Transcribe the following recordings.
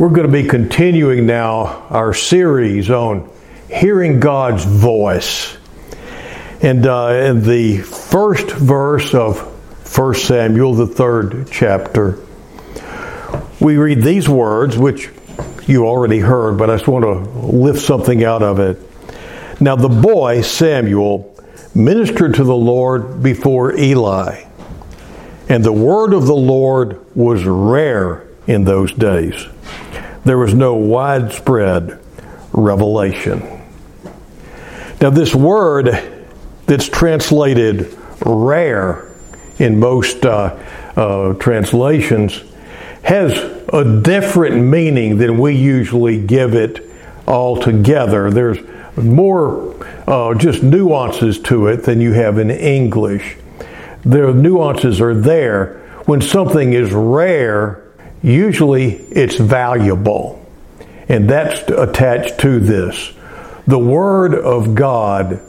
We're going to be continuing now our series on hearing God's voice. And uh, in the first verse of 1 Samuel, the third chapter, we read these words, which you already heard, but I just want to lift something out of it. Now, the boy, Samuel, ministered to the Lord before Eli. And the word of the Lord was rare in those days. There was no widespread revelation. Now, this word that's translated rare in most uh, uh, translations has a different meaning than we usually give it altogether. There's more uh, just nuances to it than you have in English the nuances are there. When something is rare, usually it's valuable. And that's attached to this. The Word of God,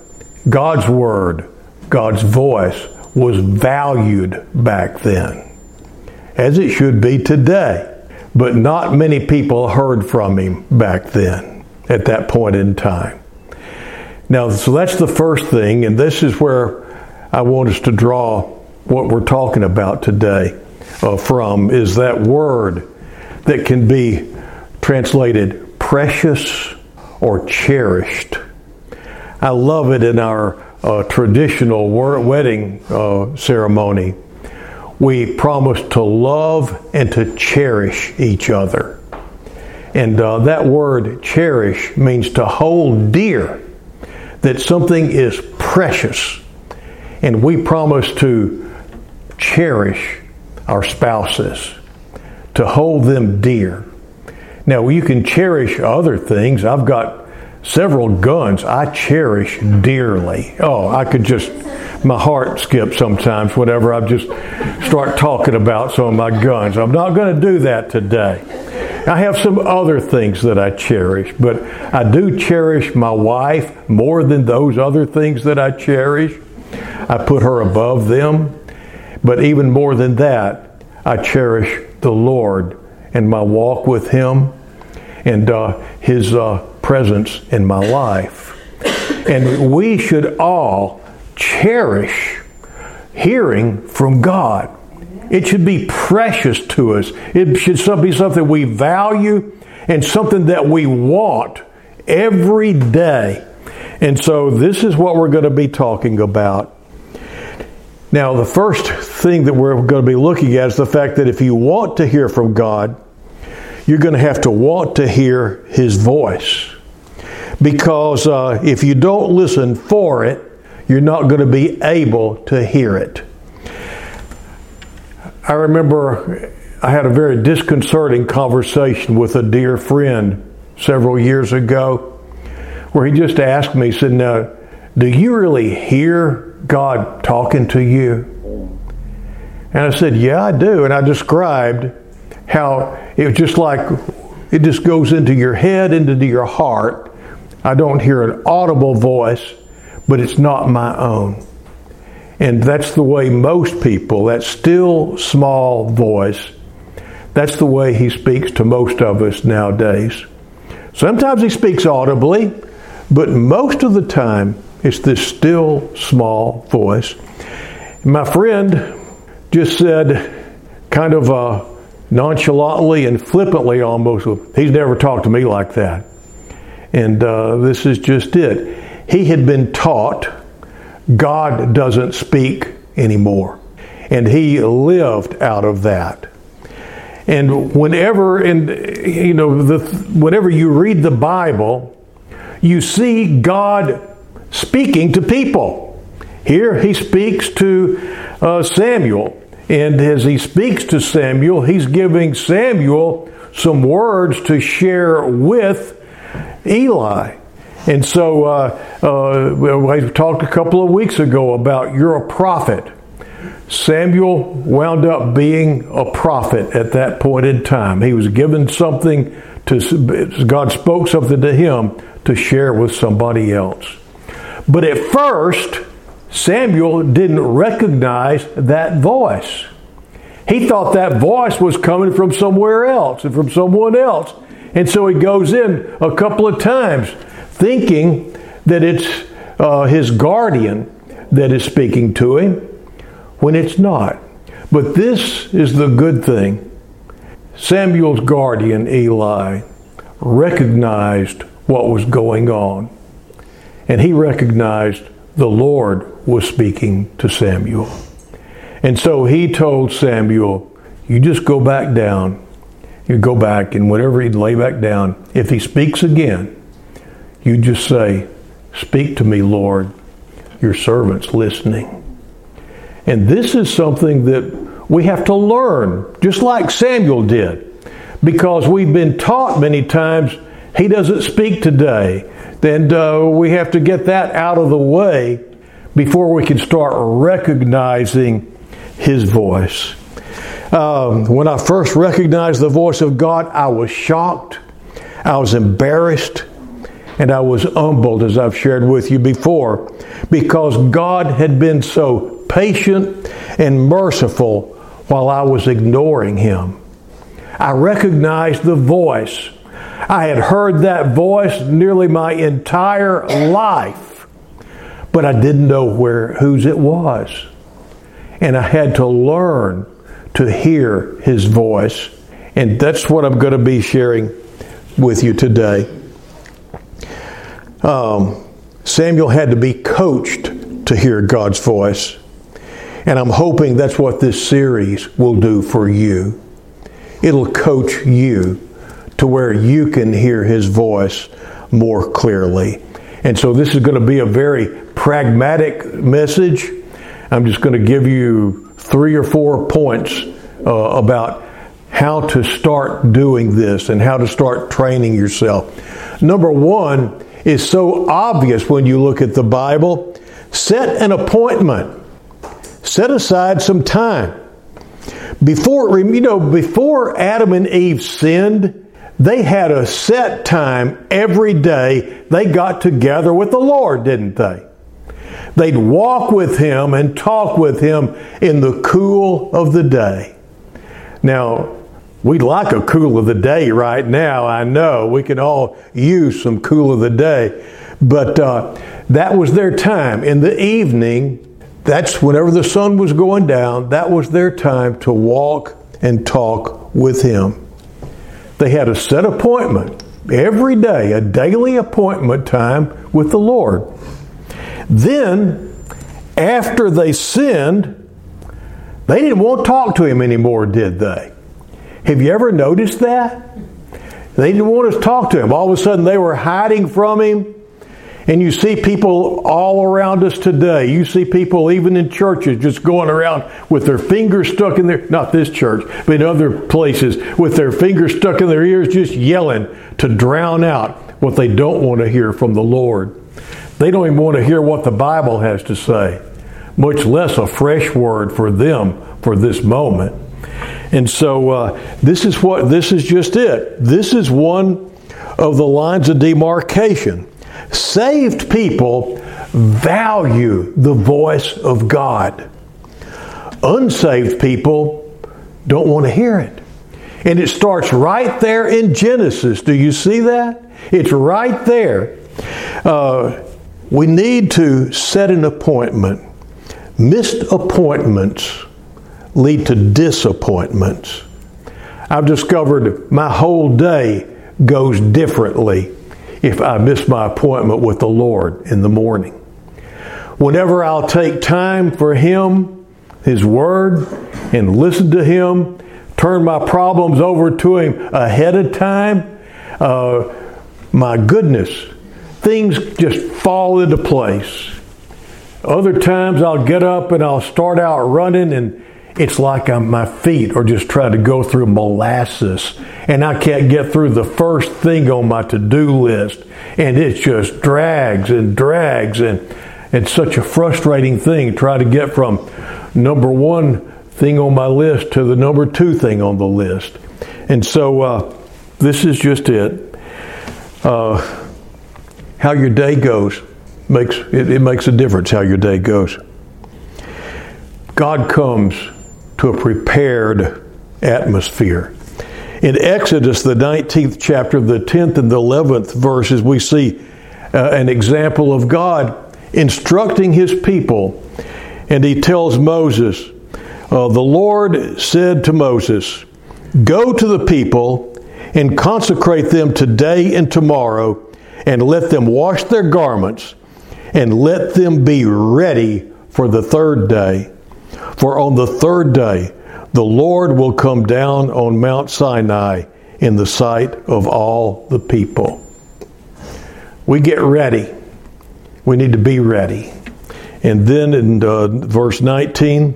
God's Word, God's voice, was valued back then, as it should be today. But not many people heard from him back then, at that point in time. Now, so that's the first thing, and this is where I want us to draw what we're talking about today uh, from is that word that can be translated precious or cherished. I love it in our uh, traditional wedding uh, ceremony. We promise to love and to cherish each other. And uh, that word cherish means to hold dear, that something is precious and we promise to cherish our spouses, to hold them dear. Now, you can cherish other things. I've got several guns I cherish dearly. Oh, I could just, my heart skips sometimes whenever I just start talking about some of my guns. I'm not going to do that today. I have some other things that I cherish, but I do cherish my wife more than those other things that I cherish. I put her above them. But even more than that, I cherish the Lord and my walk with Him and uh, His uh, presence in my life. And we should all cherish hearing from God. It should be precious to us. It should be something we value and something that we want every day. And so, this is what we're going to be talking about now, the first thing that we're going to be looking at is the fact that if you want to hear from God, you're going to have to want to hear His voice. Because uh, if you don't listen for it, you're not going to be able to hear it. I remember I had a very disconcerting conversation with a dear friend several years ago where he just asked me, he said, Now, do you really hear God talking to you? And I said, Yeah, I do. And I described how it was just like it just goes into your head, into your heart. I don't hear an audible voice, but it's not my own. And that's the way most people, that still small voice, that's the way he speaks to most of us nowadays. Sometimes he speaks audibly, but most of the time it's this still small voice. My friend just said, kind of uh, nonchalantly and flippantly almost, he's never talked to me like that. And uh, this is just it. He had been taught God doesn't speak anymore. And he lived out of that. And whenever, and you know, the, whenever you read the Bible, you see God speaking to people. Here he speaks to uh, Samuel, and as he speaks to Samuel, he's giving Samuel some words to share with Eli. And so uh, uh, talked a couple of weeks ago about you're a prophet. Samuel wound up being a prophet at that point in time. He was given something to, God spoke something to him to share with somebody else. But at first, Samuel didn't recognize that voice. He thought that voice was coming from somewhere else and from someone else. And so he goes in a couple of times thinking that it's uh, his guardian that is speaking to him when it's not. But this is the good thing. Samuel's guardian, Eli, recognized what was going on. And he recognized the Lord was speaking to Samuel. And so he told Samuel, You just go back down. You go back, and whenever he'd lay back down, if he speaks again, you just say, Speak to me, Lord. Your servant's listening. And this is something that we have to learn, just like Samuel did, because we've been taught many times he doesn't speak today. Then uh, we have to get that out of the way before we can start recognizing his voice. Um, when I first recognized the voice of God, I was shocked, I was embarrassed, and I was humbled, as I've shared with you before, because God had been so patient and merciful while I was ignoring him. I recognized the voice. I had heard that voice nearly my entire life, but I didn't know where whose it was. And I had to learn to hear his voice. And that's what I'm going to be sharing with you today. Um, Samuel had to be coached to hear God's voice. And I'm hoping that's what this series will do for you. It'll coach you to where you can hear His voice more clearly. And so this is going to be a very pragmatic message. I'm just going to give you three or four points uh, about how to start doing this and how to start training yourself. Number one is so obvious when you look at the Bible. Set an appointment set aside some time. Before, you know, before Adam and Eve sinned, they had a set time every day they got together with the Lord, didn't they? They'd walk with Him and talk with Him in the cool of the day. Now, we'd like a cool of the day right now, I know. We can all use some cool of the day. But uh, that was their time. In the evening, that's whenever the sun was going down, that was their time to walk and talk with Him. They had a set appointment every day, a daily appointment time with the Lord. Then, after they sinned, they didn't want to talk to Him anymore, did they? Have you ever noticed that? They didn't want to talk to Him. All of a sudden, they were hiding from Him and you see people all around us today. You see people even in churches just going around with their fingers stuck in their, not this church, but in other places, with their fingers stuck in their ears, just yelling to drown out what they don't want to hear from the Lord. They don't even want to hear what the Bible has to say, much less a fresh word for them for this moment. And so uh, this is what this is just it. This is one of the lines of demarcation Saved people value the voice of God. Unsaved people don't want to hear it. And it starts right there in Genesis. Do you see that? It's right there. Uh, we need to set an appointment. Missed appointments lead to disappointments. I've discovered my whole day goes differently if I miss my appointment with the Lord in the morning. Whenever I'll take time for Him, His Word, and listen to Him, turn my problems over to Him ahead of time, uh, my goodness, things just fall into place. Other times I'll get up and I'll start out running and it's like I'm, my feet are just trying to go through molasses and I can't get through the first thing on my to do list. And it just drags and drags. And it's such a frustrating thing trying to get from number one thing on my list to the number two thing on the list. And so uh, this is just it. Uh, how your day goes makes it, it makes a difference how your day goes. God comes to a prepared atmosphere. In Exodus, the 19th chapter, the 10th and the 11th verses, we see uh, an example of God instructing his people. And he tells Moses, uh, The Lord said to Moses, Go to the people and consecrate them today and tomorrow, and let them wash their garments, and let them be ready for the third day. For on the third day, the Lord will come down on Mount Sinai in the sight of all the people. We get ready. We need to be ready. And then in uh, verse 19,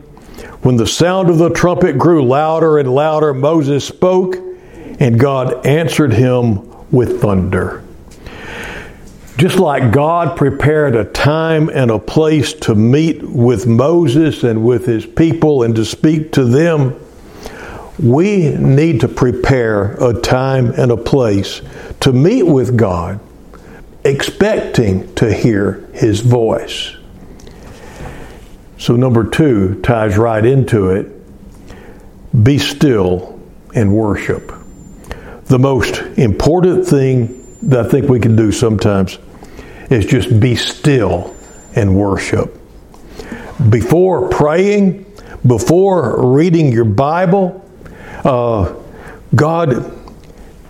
when the sound of the trumpet grew louder and louder, Moses spoke, and God answered him with thunder. Just like God prepared a time and a place to meet with Moses and with his people and to speak to them, we need to prepare a time and a place to meet with God, expecting to hear his voice. So, number two ties right into it be still and worship. The most important thing that I think we can do sometimes is just be still and worship. Before praying, before reading your Bible, uh, God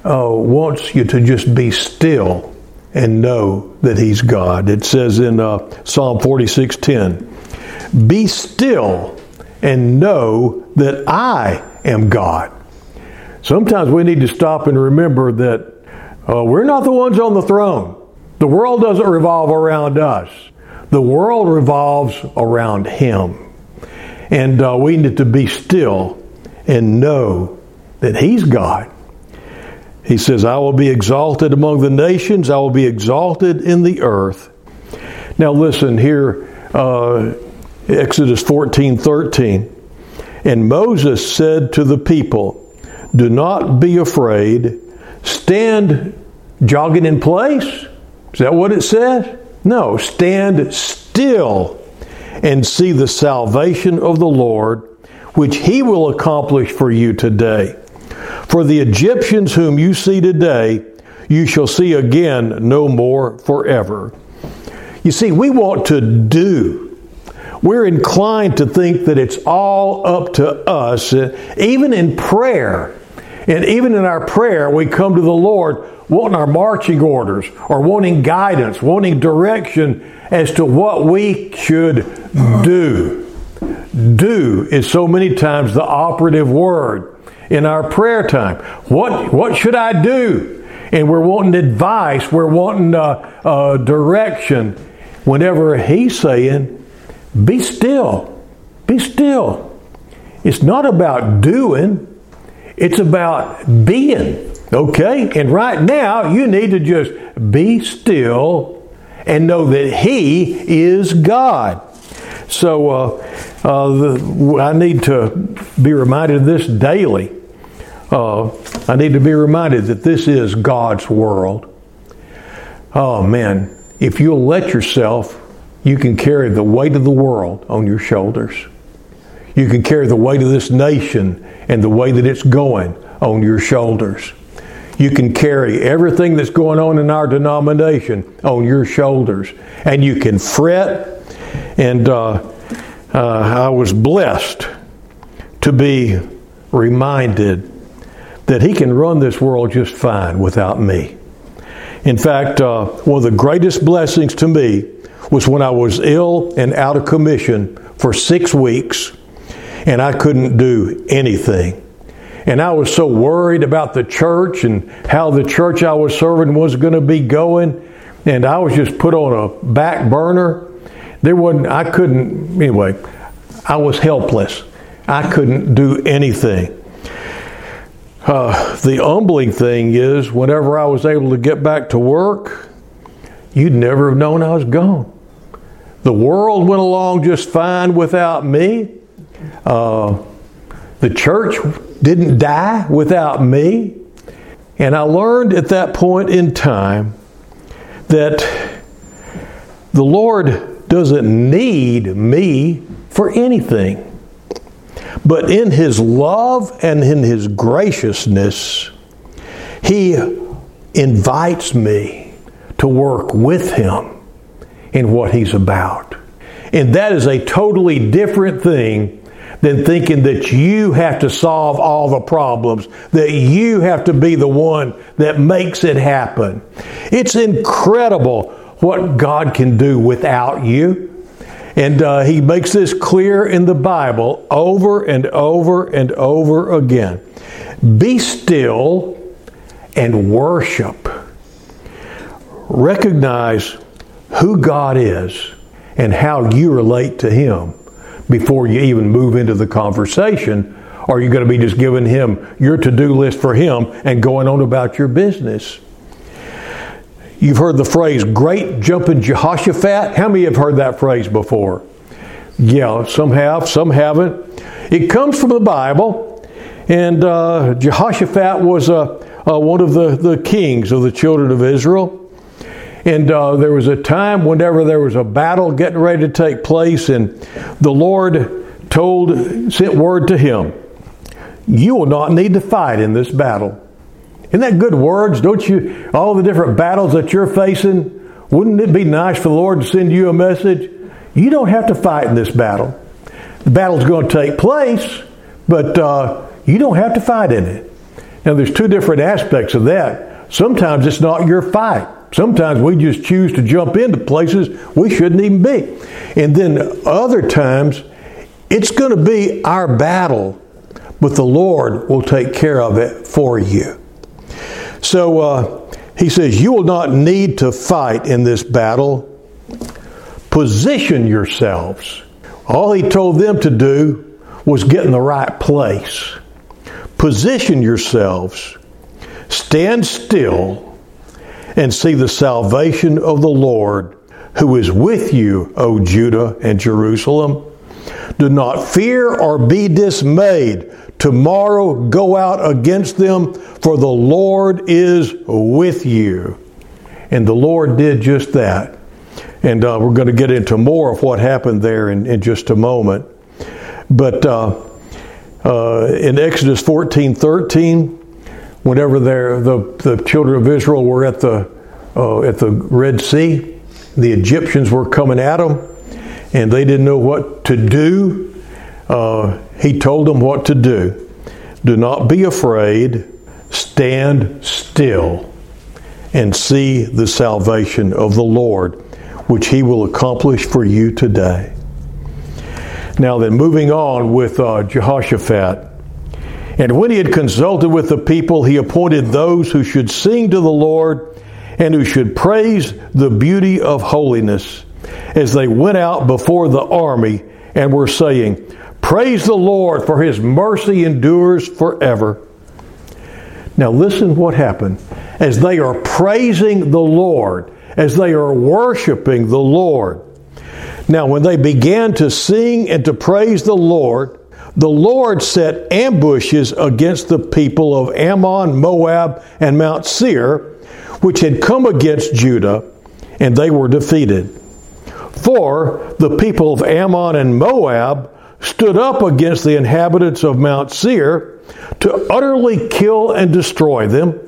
uh, wants you to just be still and know that He's God. It says in uh, Psalm 46:10, "Be still and know that I am God." Sometimes we need to stop and remember that uh, we're not the ones on the throne. The world doesn't revolve around us. The world revolves around Him. And uh, we need to be still and know that He's God. He says, I will be exalted among the nations, I will be exalted in the earth. Now, listen here, uh, Exodus 14 13. And Moses said to the people, Do not be afraid, stand jogging in place is that what it says? No, stand still and see the salvation of the Lord, which he will accomplish for you today. For the Egyptians whom you see today, you shall see again no more forever. You see, we want to do. We're inclined to think that it's all up to us, even in prayer. And even in our prayer, we come to the Lord wanting our marching orders or wanting guidance, wanting direction as to what we should do. Do is so many times the operative word in our prayer time. What, what should I do? And we're wanting advice, we're wanting uh, uh, direction. Whenever he's saying, be still, be still. It's not about doing, it's about being. Okay? And right now, you need to just be still and know that He is God. So uh, uh, the, I need to be reminded of this daily. Uh, I need to be reminded that this is God's world. Oh man, if you'll let yourself, you can carry the weight of the world on your shoulders. You can carry the weight of this nation and the way that it's going on your shoulders. You can carry everything that's going on in our denomination on your shoulders, and you can fret. And uh, uh, I was blessed to be reminded that He can run this world just fine without me. In fact, uh, one of the greatest blessings to me was when I was ill and out of commission for six weeks, and I couldn't do anything. And I was so worried about the church and how the church I was serving was going to be going. And I was just put on a back burner. There wasn't, I couldn't, anyway, I was helpless. I couldn't do anything. Uh, the humbling thing is, whenever I was able to get back to work, you'd never have known I was gone. The world went along just fine without me. Uh, the church didn't die without me. And I learned at that point in time that the Lord doesn't need me for anything. But in his love and in his graciousness, he invites me to work with him in what he's about. And that is a totally different thing than thinking that you have to solve all the problems, that you have to be the one that makes it happen. It's incredible what God can do without you. And uh, he makes this clear in the Bible over and over and over again. Be still and worship. Recognize who God is and how you relate to Him before you even move into the conversation. Or are you going to be just giving Him your to do list for Him and going on about your business? You've heard the phrase great jumping Jehoshaphat. How many have heard that phrase before? Yeah, some have, some haven't. It comes from the Bible, and uh, Jehoshaphat was uh, uh, one of the, the kings of the children of Israel. And uh, there was a time whenever there was a battle getting ready to take place, and the Lord told, sent word to him, You will not need to fight in this battle. Isn't that good words? Don't you, all the different battles that you're facing, wouldn't it be nice for the Lord to send you a message? You don't have to fight in this battle. The battle's going to take place, but uh, you don't have to fight in it. Now, there's two different aspects of that. Sometimes it's not your fight. Sometimes we just choose to jump into places we shouldn't even be. And then other times, it's going to be our battle, but the Lord will take care of it for you. So uh, he says, You will not need to fight in this battle. Position yourselves. All he told them to do was get in the right place. Position yourselves. Stand still and see the salvation of the Lord who is with you, O Judah and Jerusalem. Do not fear or be dismayed. Tomorrow go out against them, for the Lord is with you. And the Lord did just that. And uh, we're going to get into more of what happened there in, in just a moment. But uh, uh, in Exodus 14 13, whenever the, the children of Israel were at the, uh, at the Red Sea, the Egyptians were coming at them, and they didn't know what to do. Uh, he told them what to do. Do not be afraid, stand still, and see the salvation of the Lord, which he will accomplish for you today. Now, then, moving on with uh, Jehoshaphat. And when he had consulted with the people, he appointed those who should sing to the Lord and who should praise the beauty of holiness as they went out before the army and were saying, Praise the Lord, for his mercy endures forever. Now, listen what happened. As they are praising the Lord, as they are worshiping the Lord. Now, when they began to sing and to praise the Lord, the Lord set ambushes against the people of Ammon, Moab, and Mount Seir, which had come against Judah, and they were defeated. For the people of Ammon and Moab stood up against the inhabitants of Mount Seir to utterly kill and destroy them.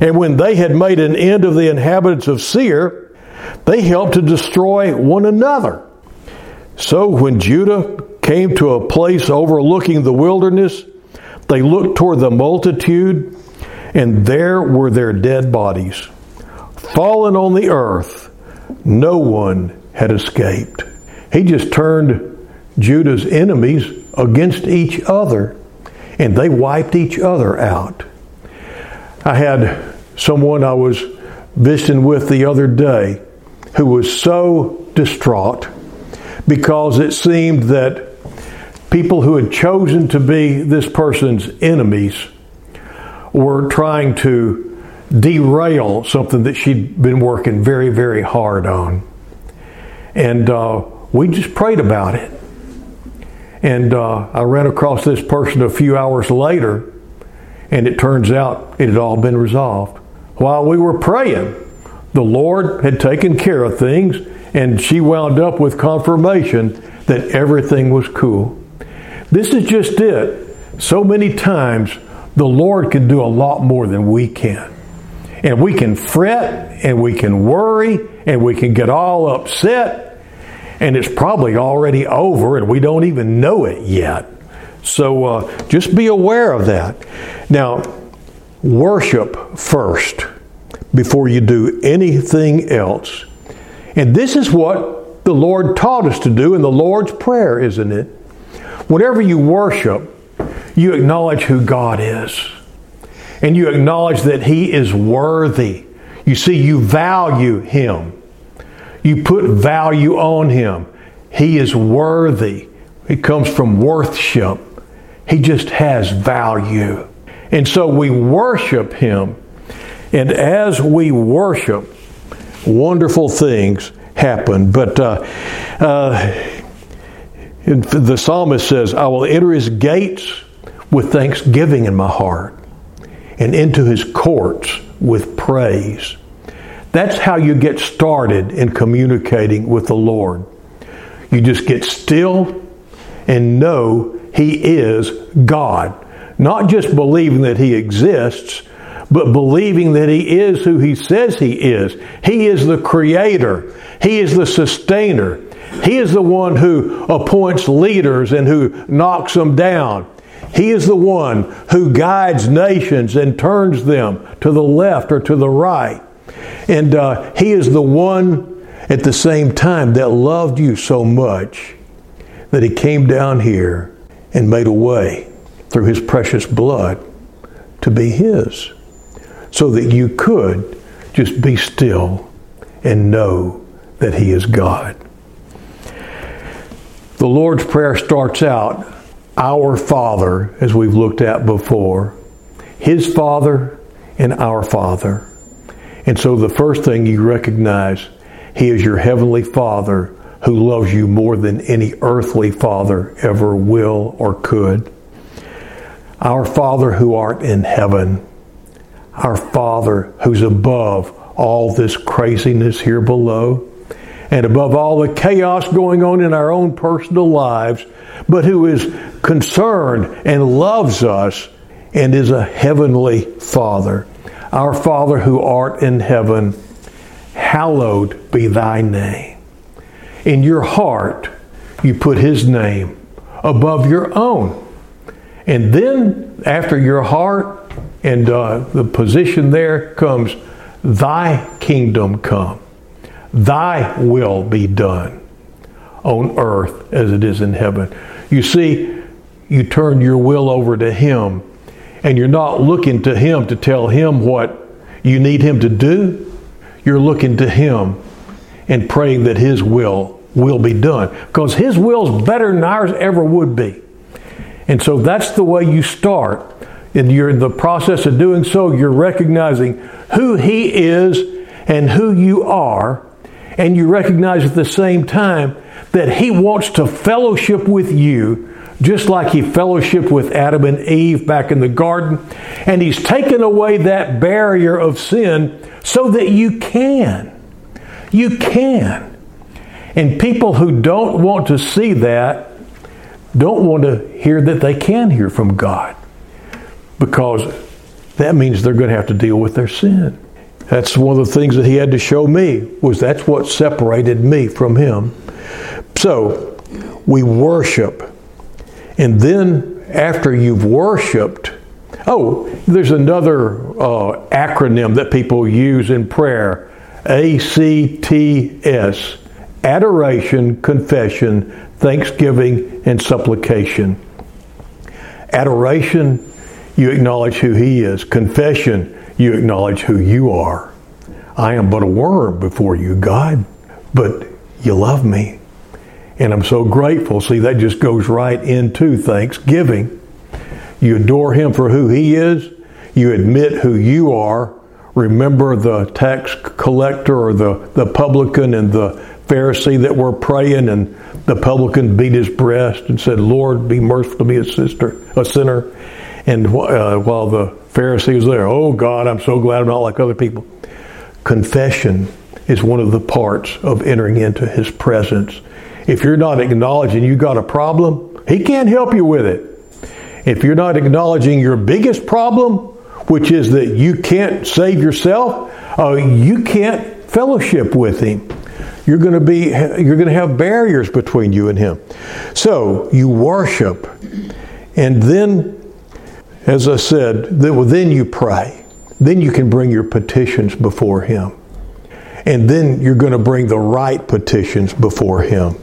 And when they had made an end of the inhabitants of Seir, they helped to destroy one another. So when Judah came to a place overlooking the wilderness, they looked toward the multitude, and there were their dead bodies. Fallen on the earth, no one had escaped. He just turned Judah's enemies against each other, and they wiped each other out. I had someone I was visiting with the other day who was so distraught because it seemed that people who had chosen to be this person's enemies were trying to derail something that she'd been working very, very hard on. And uh, we just prayed about it. And uh, I ran across this person a few hours later, and it turns out it had all been resolved. While we were praying, the Lord had taken care of things, and she wound up with confirmation that everything was cool. This is just it. So many times the Lord can do a lot more than we can. And we can fret and we can worry and we can get all upset and it's probably already over and we don't even know it yet. So uh, just be aware of that. Now, worship first before you do anything else. And this is what the Lord taught us to do in the Lord's Prayer, isn't it? Whenever you worship, you acknowledge who God is. And you acknowledge that He is worthy. You see, you value Him. You put value on Him. He is worthy. It comes from worthship. He just has value. And so we worship Him. And as we worship, wonderful things happen. But uh, uh, the psalmist says, I will enter his gates with thanksgiving in my heart and into his courts with praise. That's how you get started in communicating with the Lord. You just get still and know he is God. Not just believing that he exists, but believing that he is who he says he is. He is the creator. He is the sustainer. He is the one who appoints leaders and who knocks them down. He is the one who guides nations and turns them to the left or to the right. And uh, He is the one at the same time that loved you so much that He came down here and made a way through His precious blood to be His so that you could just be still and know that He is God. The Lord's Prayer starts out, Our Father, as we've looked at before, His Father and our Father. And so the first thing you recognize, He is your Heavenly Father who loves you more than any earthly father ever will or could. Our Father who art in heaven, our Father who's above all this craziness here below and above all the chaos going on in our own personal lives, but who is concerned and loves us and is a heavenly Father. Our Father who art in heaven, hallowed be thy name. In your heart, you put his name above your own. And then, after your heart and uh, the position there comes, thy kingdom come. Thy will be done on earth as it is in heaven. You see, you turn your will over to Him, and you're not looking to Him to tell Him what you need Him to do. You're looking to Him and praying that His will will be done because His will is better than ours ever would be. And so that's the way you start. And you're in the process of doing so, you're recognizing who He is and who you are and you recognize at the same time that He wants to fellowship with you just like He fellowshiped with Adam and Eve back in the garden. And He's taken away that barrier of sin so that you can. You can. And people who don't want to see that don't want to hear that they can hear from God because that means they're going to have to deal with their sin. That's one of the things that he had to show me was that's what separated me from him. So we worship. And then after you've worshiped, oh, there's another uh, acronym that people use in prayer ACTS adoration, confession, thanksgiving, and supplication. Adoration, you acknowledge who He is. Confession, you acknowledge who you are. I am but a worm before you, God, but you love me. And I'm so grateful. See, that just goes right into thanksgiving. You adore him for who he is. You admit who you are. Remember the tax collector or the, the publican and the Pharisee that were praying, and the publican beat his breast and said, Lord, be merciful to me, a sister, a sinner. And uh, while the Pharisee was there, oh God, I'm so glad I'm not like other people. Confession is one of the parts of entering into his presence. If you're not acknowledging you got a problem, He can't help you with it. If you're not acknowledging your biggest problem, which is that you can't save yourself, uh, you can't fellowship with Him. You're going to be you're going to have barriers between you and Him. So you worship, and then, as I said, then you pray. Then you can bring your petitions before Him, and then you're going to bring the right petitions before Him.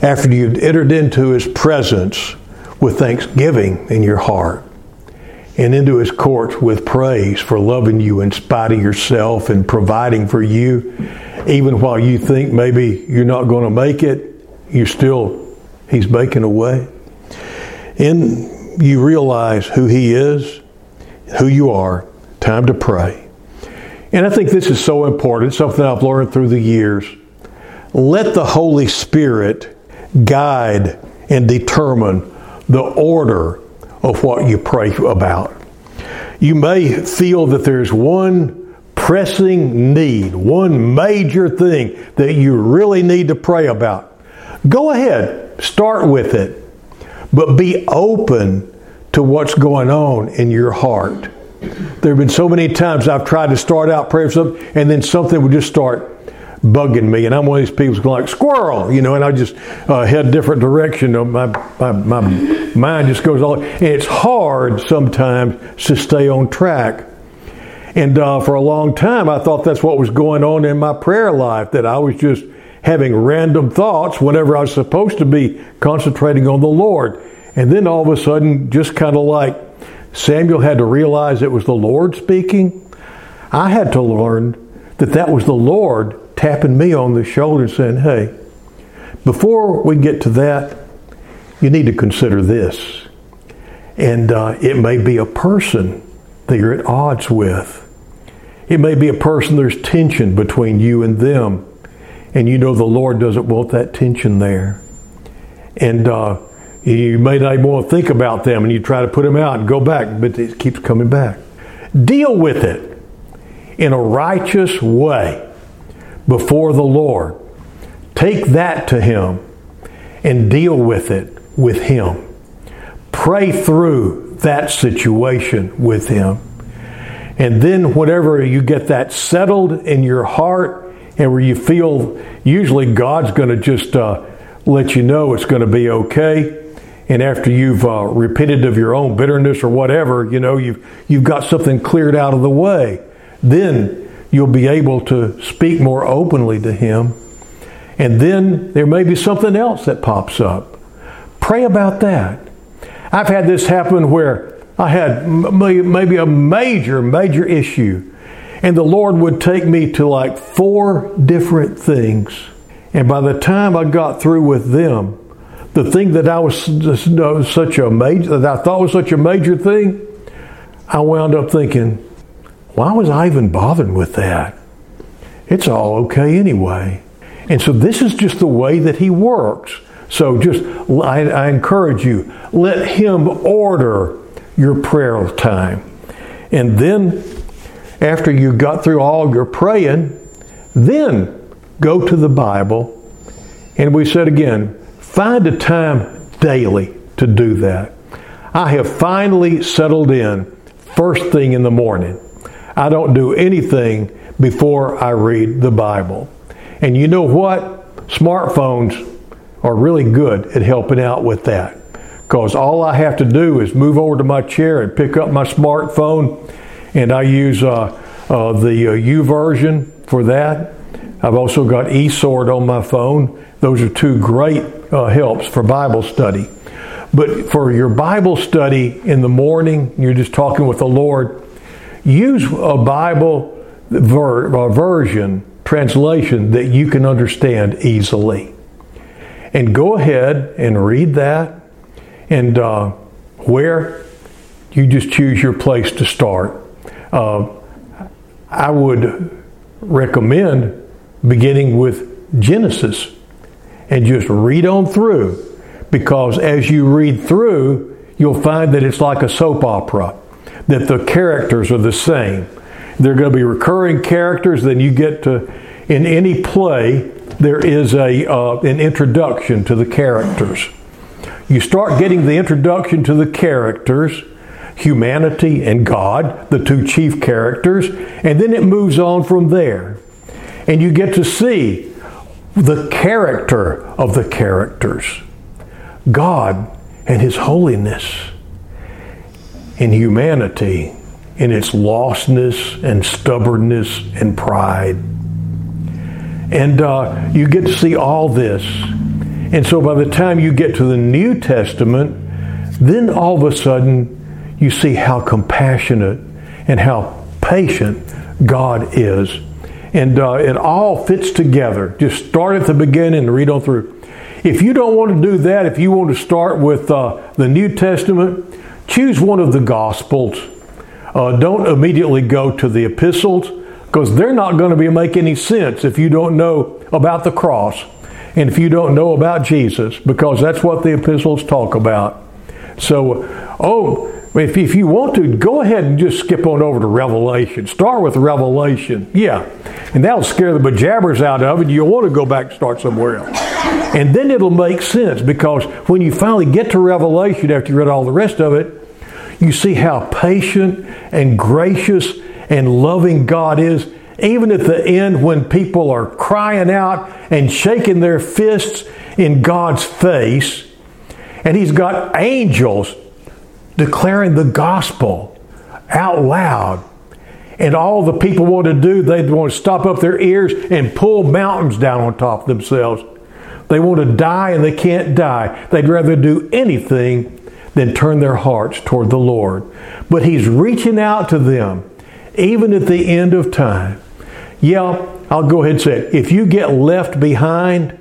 After you've entered into His presence with thanksgiving in your heart and into his courts with praise for loving you in spite of yourself and providing for you even while you think maybe you're not going to make it you still he's making a way and you realize who he is who you are time to pray and i think this is so important something i've learned through the years let the holy spirit guide and determine the order of what you pray about. You may feel that there's one pressing need, one major thing that you really need to pray about. Go ahead, start with it, but be open to what's going on in your heart. There have been so many times I've tried to start out prayer something, and then something would just start bugging me, and I'm one of these people who's like squirrel, you know, and I just uh, head a different direction. My, my my mind just goes all, and it's hard sometimes to stay on track. And uh, for a long time, I thought that's what was going on in my prayer life. That I was just having random thoughts whenever I was supposed to be concentrating on the Lord, and then all of a sudden, just kind of like Samuel had to realize it was the Lord speaking. I had to learn that that was the Lord tapping me on the shoulder and saying, hey, before we get to that, you need to consider this. And uh, it may be a person that you're at odds with. It may be a person there's tension between you and them. And you know the Lord doesn't want that tension there. And uh, you may not even want to think about them and you try to put them out and go back, but it keeps coming back. Deal with it in a righteous way before the Lord. Take that to Him and deal with it with Him. Pray through that situation with Him. And then, whenever you get that settled in your heart and where you feel usually God's going to just uh, let you know it's going to be okay. And after you've uh, repented of your own bitterness or whatever, you know, you've, you've got something cleared out of the way. Then you'll be able to speak more openly to Him. And then there may be something else that pops up. Pray about that. I've had this happen where I had maybe a major, major issue, and the Lord would take me to like four different things. And by the time I got through with them, the thing that I was such a major, that I thought was such a major thing, I wound up thinking, why was I even bothered with that? It's all okay anyway. And so this is just the way that he works. So just, I, I encourage you, let him order your prayer time. And then, after you got through all your praying, then go to the Bible. And we said again, find a time daily to do that. I have finally settled in first thing in the morning. I don't do anything before I read the Bible. And you know what? Smartphones are really good at helping out with that. Because all I have to do is move over to my chair and pick up my smartphone, and I use uh, uh, the uh, version for that. I've also got eSword on my phone. Those are two great uh, helps for Bible study. But for your Bible study in the morning, you're just talking with the Lord use a Bible ver- a version, translation that you can understand easily. And go ahead and read that. And uh, where you just choose your place to start. Uh, I would recommend beginning with Genesis and just read on through because as you read through, you'll find that it's like a soap opera that the characters are the same. They're going to be recurring characters. Then you get to, in any play, there is a uh, an introduction to the characters. you start getting the introduction to the characters, humanity and God, the two chief characters, and then it moves on from there. And you get to see the character of the characters God and His holiness, and humanity in its lostness and stubbornness and pride. And uh, you get to see all this. And so by the time you get to the New Testament, then all of a sudden you see how compassionate and how patient God is. And uh, it all fits together. Just start at the beginning and read on through. If you don't want to do that, if you want to start with uh, the New Testament, choose one of the Gospels. Uh, don't immediately go to the epistles because they're not going to make any sense if you don't know about the cross and if you don't know about Jesus because that's what the epistles talk about. So, oh, if, if you want to, go ahead and just skip on over to Revelation. Start with Revelation. Yeah. And that'll scare the bejabbers out of it. You'll want to go back and start somewhere else. And then it'll make sense because when you finally get to Revelation after you read all the rest of it, you see how patient and gracious and loving God is. Even at the end, when people are crying out and shaking their fists in God's face, and He's got angels declaring the gospel out loud. And all the people want to do, they want to stop up their ears and pull mountains down on top of themselves. They want to die and they can't die. They'd rather do anything than turn their hearts toward the Lord. But He's reaching out to them, even at the end of time. Yeah, I'll go ahead and say it. If you get left behind,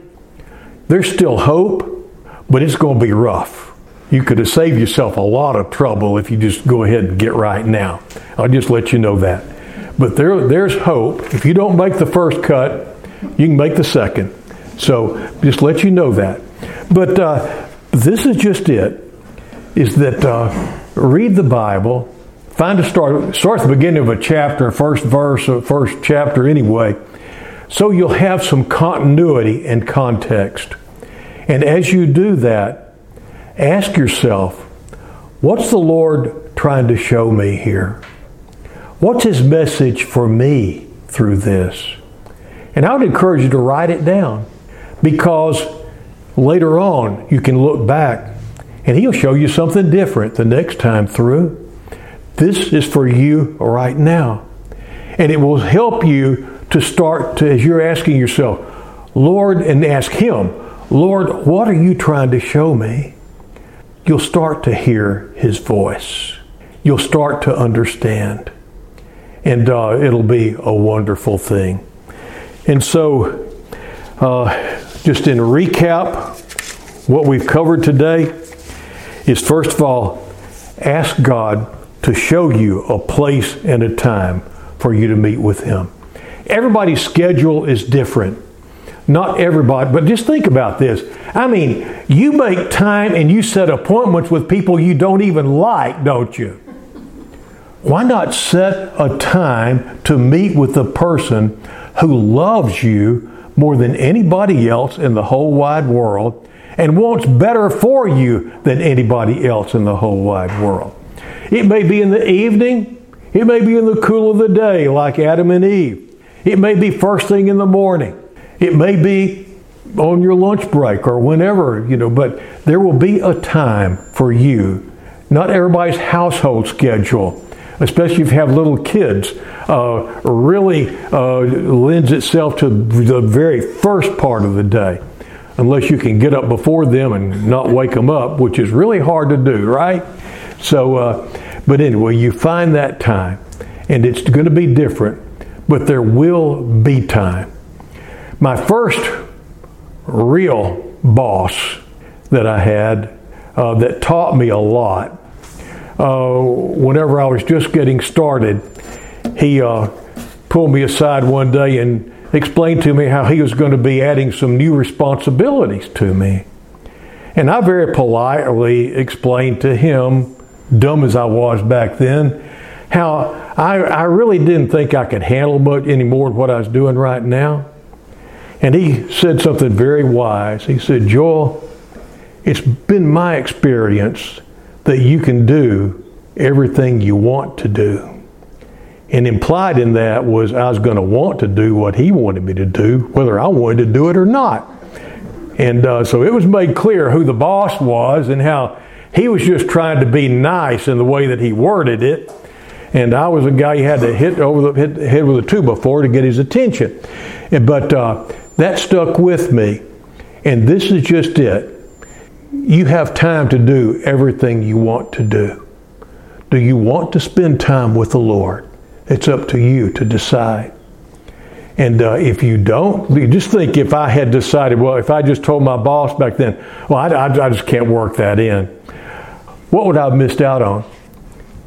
there's still hope, but it's going to be rough. You could have saved yourself a lot of trouble if you just go ahead and get right now. I'll just let you know that. But there, there's hope. If you don't make the first cut, you can make the second. So just let you know that. But uh, this is just it is that uh, read the Bible, find a start, start at the beginning of a chapter, first verse, or first chapter anyway, so you'll have some continuity and context. And as you do that, ask yourself, what's the Lord trying to show me here? What's His message for me through this? And I would encourage you to write it down because later on you can look back and He'll show you something different the next time through. This is for you right now. And it will help you to start to, as you're asking yourself, Lord, and ask Him, Lord, what are you trying to show me? You'll start to hear His voice. You'll start to understand. And uh, it'll be a wonderful thing. And so, uh, just in recap, what we've covered today, is first of all, ask God to show you a place and a time for you to meet with Him. Everybody's schedule is different. Not everybody, but just think about this. I mean, you make time and you set appointments with people you don't even like, don't you? Why not set a time to meet with the person who loves you more than anybody else in the whole wide world and wants better for you than anybody else in the whole wide world. It may be in the evening, it may be in the cool of the day, like Adam and Eve. It may be first thing in the morning. It may be on your lunch break or whenever, you know, but there will be a time for you. Not everybody's household schedule, especially if you have little kids, uh, really uh, lends itself to the very first part of the day unless you can get up before them and not wake them up, which is really hard to do, right? So, uh, but anyway, you find that time, and it's going to be different, but there will be time. My first real boss that I had uh, that taught me a lot, uh, whenever I was just getting started, he uh, pulled me aside one day and explained to me how he was going to be adding some new responsibilities to me. And I very politely explained to him, dumb as I was back then, how I, I really didn't think I could handle much any more than what I was doing right now. And he said something very wise. He said, Joel, it's been my experience that you can do everything you want to do. And implied in that was I was going to want to do what he wanted me to do, whether I wanted to do it or not. And uh, so it was made clear who the boss was and how he was just trying to be nice in the way that he worded it. And I was a guy you had to hit over the hit head with a two before to get his attention. But uh, that stuck with me. And this is just it. You have time to do everything you want to do. Do you want to spend time with the Lord? It's up to you to decide. And uh, if you don't, just think if I had decided, well, if I just told my boss back then, well, I, I, I just can't work that in, what would I have missed out on?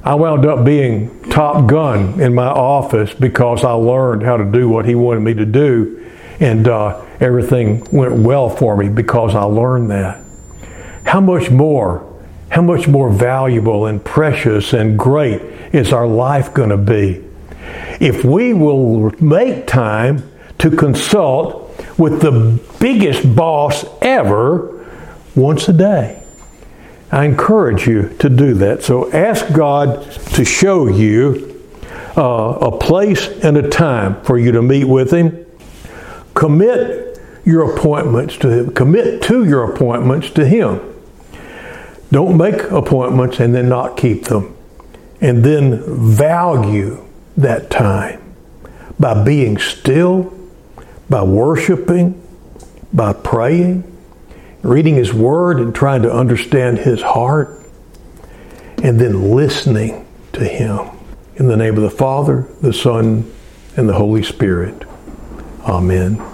I wound up being top gun in my office because I learned how to do what he wanted me to do, and uh, everything went well for me because I learned that. How much more, how much more valuable and precious and great is our life going to be if we will make time to consult with the biggest boss ever once a day. I encourage you to do that. So ask God to show you uh, a place and a time for you to meet with Him. Commit your appointments to Him. Commit to your appointments to Him. Don't make appointments and then not keep them. And then value that time by being still, by worshiping, by praying, reading His Word and trying to understand His heart, and then listening to Him. In the name of the Father, the Son, and the Holy Spirit. Amen.